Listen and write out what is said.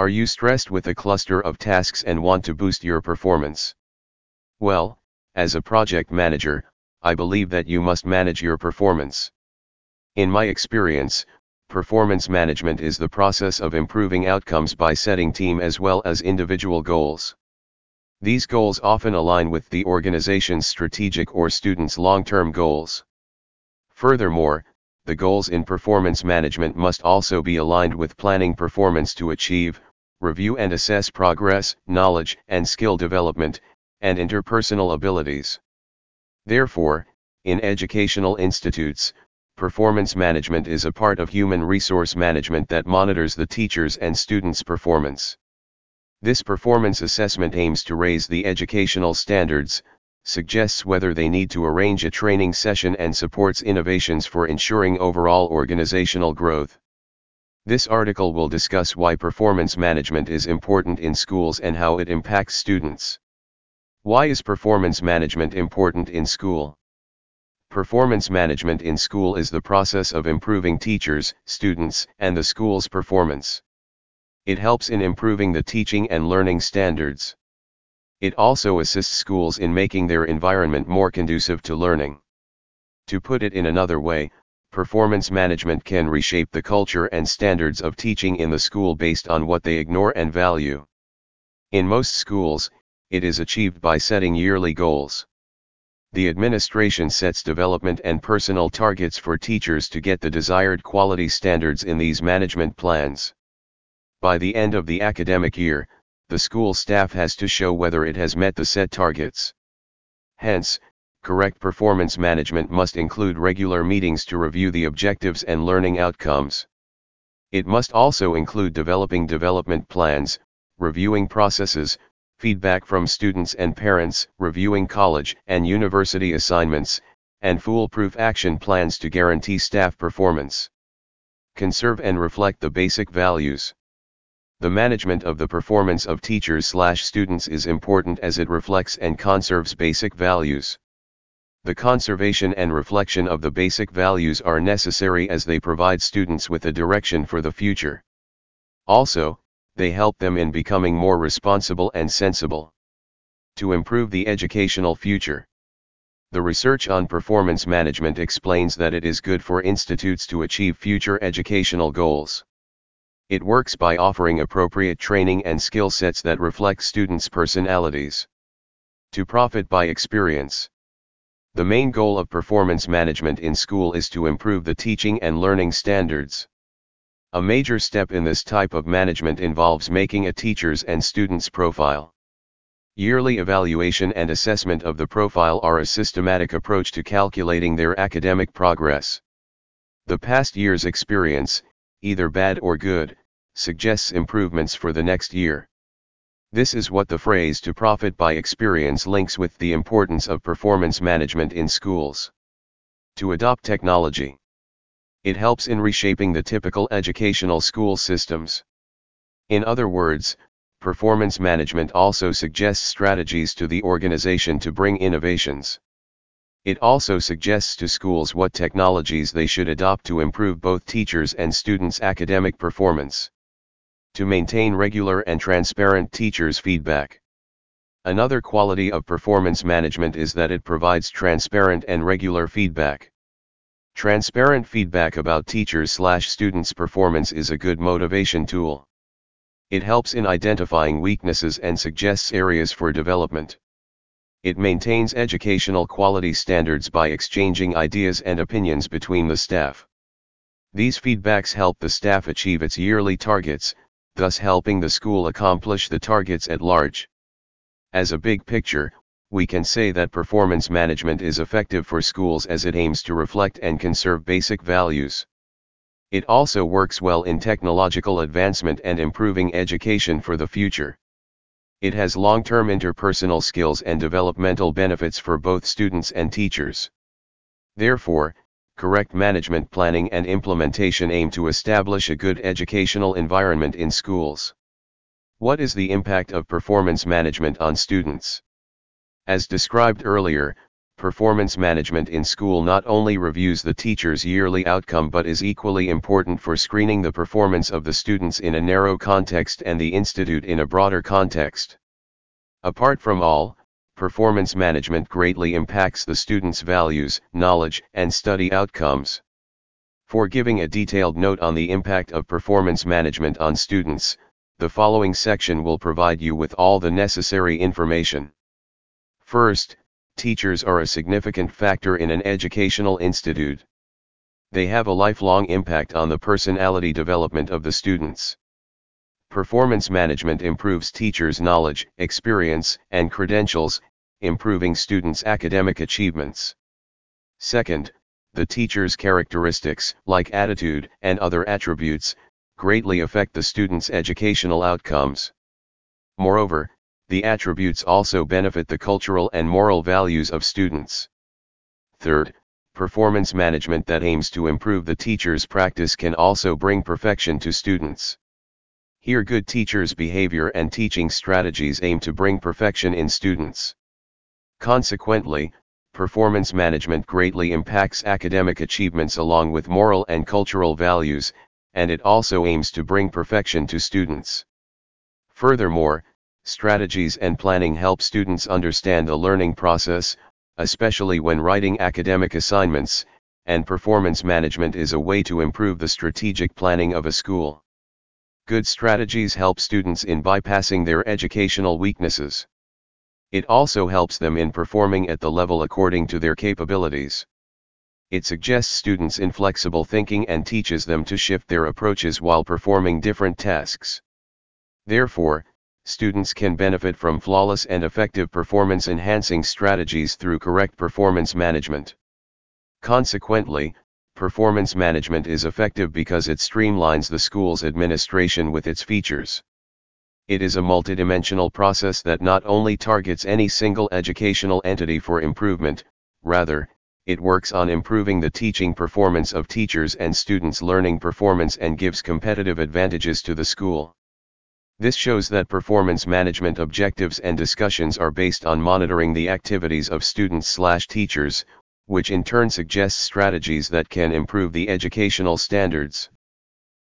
Are you stressed with a cluster of tasks and want to boost your performance? Well, as a project manager, I believe that you must manage your performance. In my experience, performance management is the process of improving outcomes by setting team as well as individual goals. These goals often align with the organization's strategic or students' long-term goals. Furthermore, the goals in performance management must also be aligned with planning performance to achieve, review and assess progress, knowledge and skill development, and interpersonal abilities. Therefore, in educational institutes, performance management is a part of human resource management that monitors the teachers' and students' performance. This performance assessment aims to raise the educational standards, suggests whether they need to arrange a training session and supports innovations for ensuring overall organizational growth. This article will discuss why performance management is important in schools and how it impacts students. Why is performance management important in school? Performance management in school is the process of improving teachers, students, and the school's performance. It helps in improving the teaching and learning standards. It also assists schools in making their environment more conducive to learning. To put it in another way, performance management can reshape the culture and standards of teaching in the school based on what they ignore and value. In most schools, it is achieved by setting yearly goals. The administration sets development and personal targets for teachers to get the desired quality standards in these management plans. By the end of the academic year, the school staff has to show whether it has met the set targets. Hence, correct performance management must include regular meetings to review the objectives and learning outcomes. It must also include developing development plans, reviewing processes, feedback from students and parents, reviewing college and university assignments, and foolproof action plans to guarantee staff performance. Conserve and reflect the basic values. The management of the performance of teachers slash students is important as it reflects and conserves basic values. The conservation and reflection of the basic values are necessary as they provide students with a direction for the future. Also, they help them in becoming more responsible and sensible. To improve the educational future. The research on performance management explains that it is good for institutes to achieve future educational goals. It works by offering appropriate training and skill sets that reflect students' personalities. To profit by experience. The main goal of performance management in school is to improve the teaching and learning standards. A major step in this type of management involves making a teacher's and student's profile. Yearly evaluation and assessment of the profile are a systematic approach to calculating their academic progress. The past year's experience, either bad or good, suggests improvements for the next year. This is what the phrase to profit by experience links with the importance of performance management in schools. To adopt technology. It helps in reshaping the typical educational school systems. In other words, performance management also suggests strategies to the organization to bring innovations. It also suggests to schools what technologies they should adopt to improve both teachers' and students' academic performance. To maintain regular and transparent teachers' feedback. Another quality of performance management is that it provides transparent and regular feedback. Transparent feedback about teachers students' performance is a good motivation tool. It helps in identifying weaknesses and suggests areas for development. It maintains educational quality standards by exchanging ideas and opinions between the staff. These feedbacks help the staff achieve its yearly targets, thus helping the school accomplish the targets at large. As a big picture, we can say that performance management is effective for schools as it aims to reflect and conserve basic values. It also works well in technological advancement and improving education for the future. It has long-term interpersonal skills and developmental benefits for both students and teachers. Therefore, correct management planning and implementation aim to establish a good educational environment in schools. What is the impact of performance management on students? As described earlier, performance management in school not only reviews the teacher's yearly outcome but is equally important for screening the performance of the students in a narrow context and the institute in a broader context. Apart from all, performance management greatly impacts the student's values, knowledge, and study outcomes. For giving a detailed note on the impact of performance management on students, the following section will provide you with all the necessary information. First, teachers are a significant factor in an educational institute. They have a lifelong impact on the personality development of the students. Performance management improves teachers' knowledge, experience, and credentials, improving students' academic achievements. Second, the teacher's characteristics, like attitude and other attributes, greatly affect the student's educational outcomes. Moreover, the attributes also benefit the cultural and moral values of students. Third, performance management that aims to improve the teacher's practice can also bring perfection to students. Here good teachers' behavior and teaching strategies aim to bring perfection in students. Consequently, performance management greatly impacts academic achievements along with moral and cultural values, and it also aims to bring perfection to students. Furthermore, strategies and planning help students understand the learning process, especially when writing academic assignments, and performance management is a way to improve the strategic planning of a school. Good strategies help students in bypassing their educational weaknesses. It also helps them in performing at the level according to their capabilities. It suggests students inflexible thinking and teaches them to shift their approaches while performing different tasks. Therefore, students can benefit from flawless and effective performance enhancing strategies through correct performance management. Consequently, performance management is effective because it streamlines the school's administration with its features. It is a multidimensional process that not only targets any single educational entity for improvement, rather, it works on improving the teaching performance of teachers and students' learning performance and gives competitive advantages to the school. This shows that performance management objectives and discussions are based on monitoring the activities of students/teachers, which in turn suggests strategies that can improve the educational standards.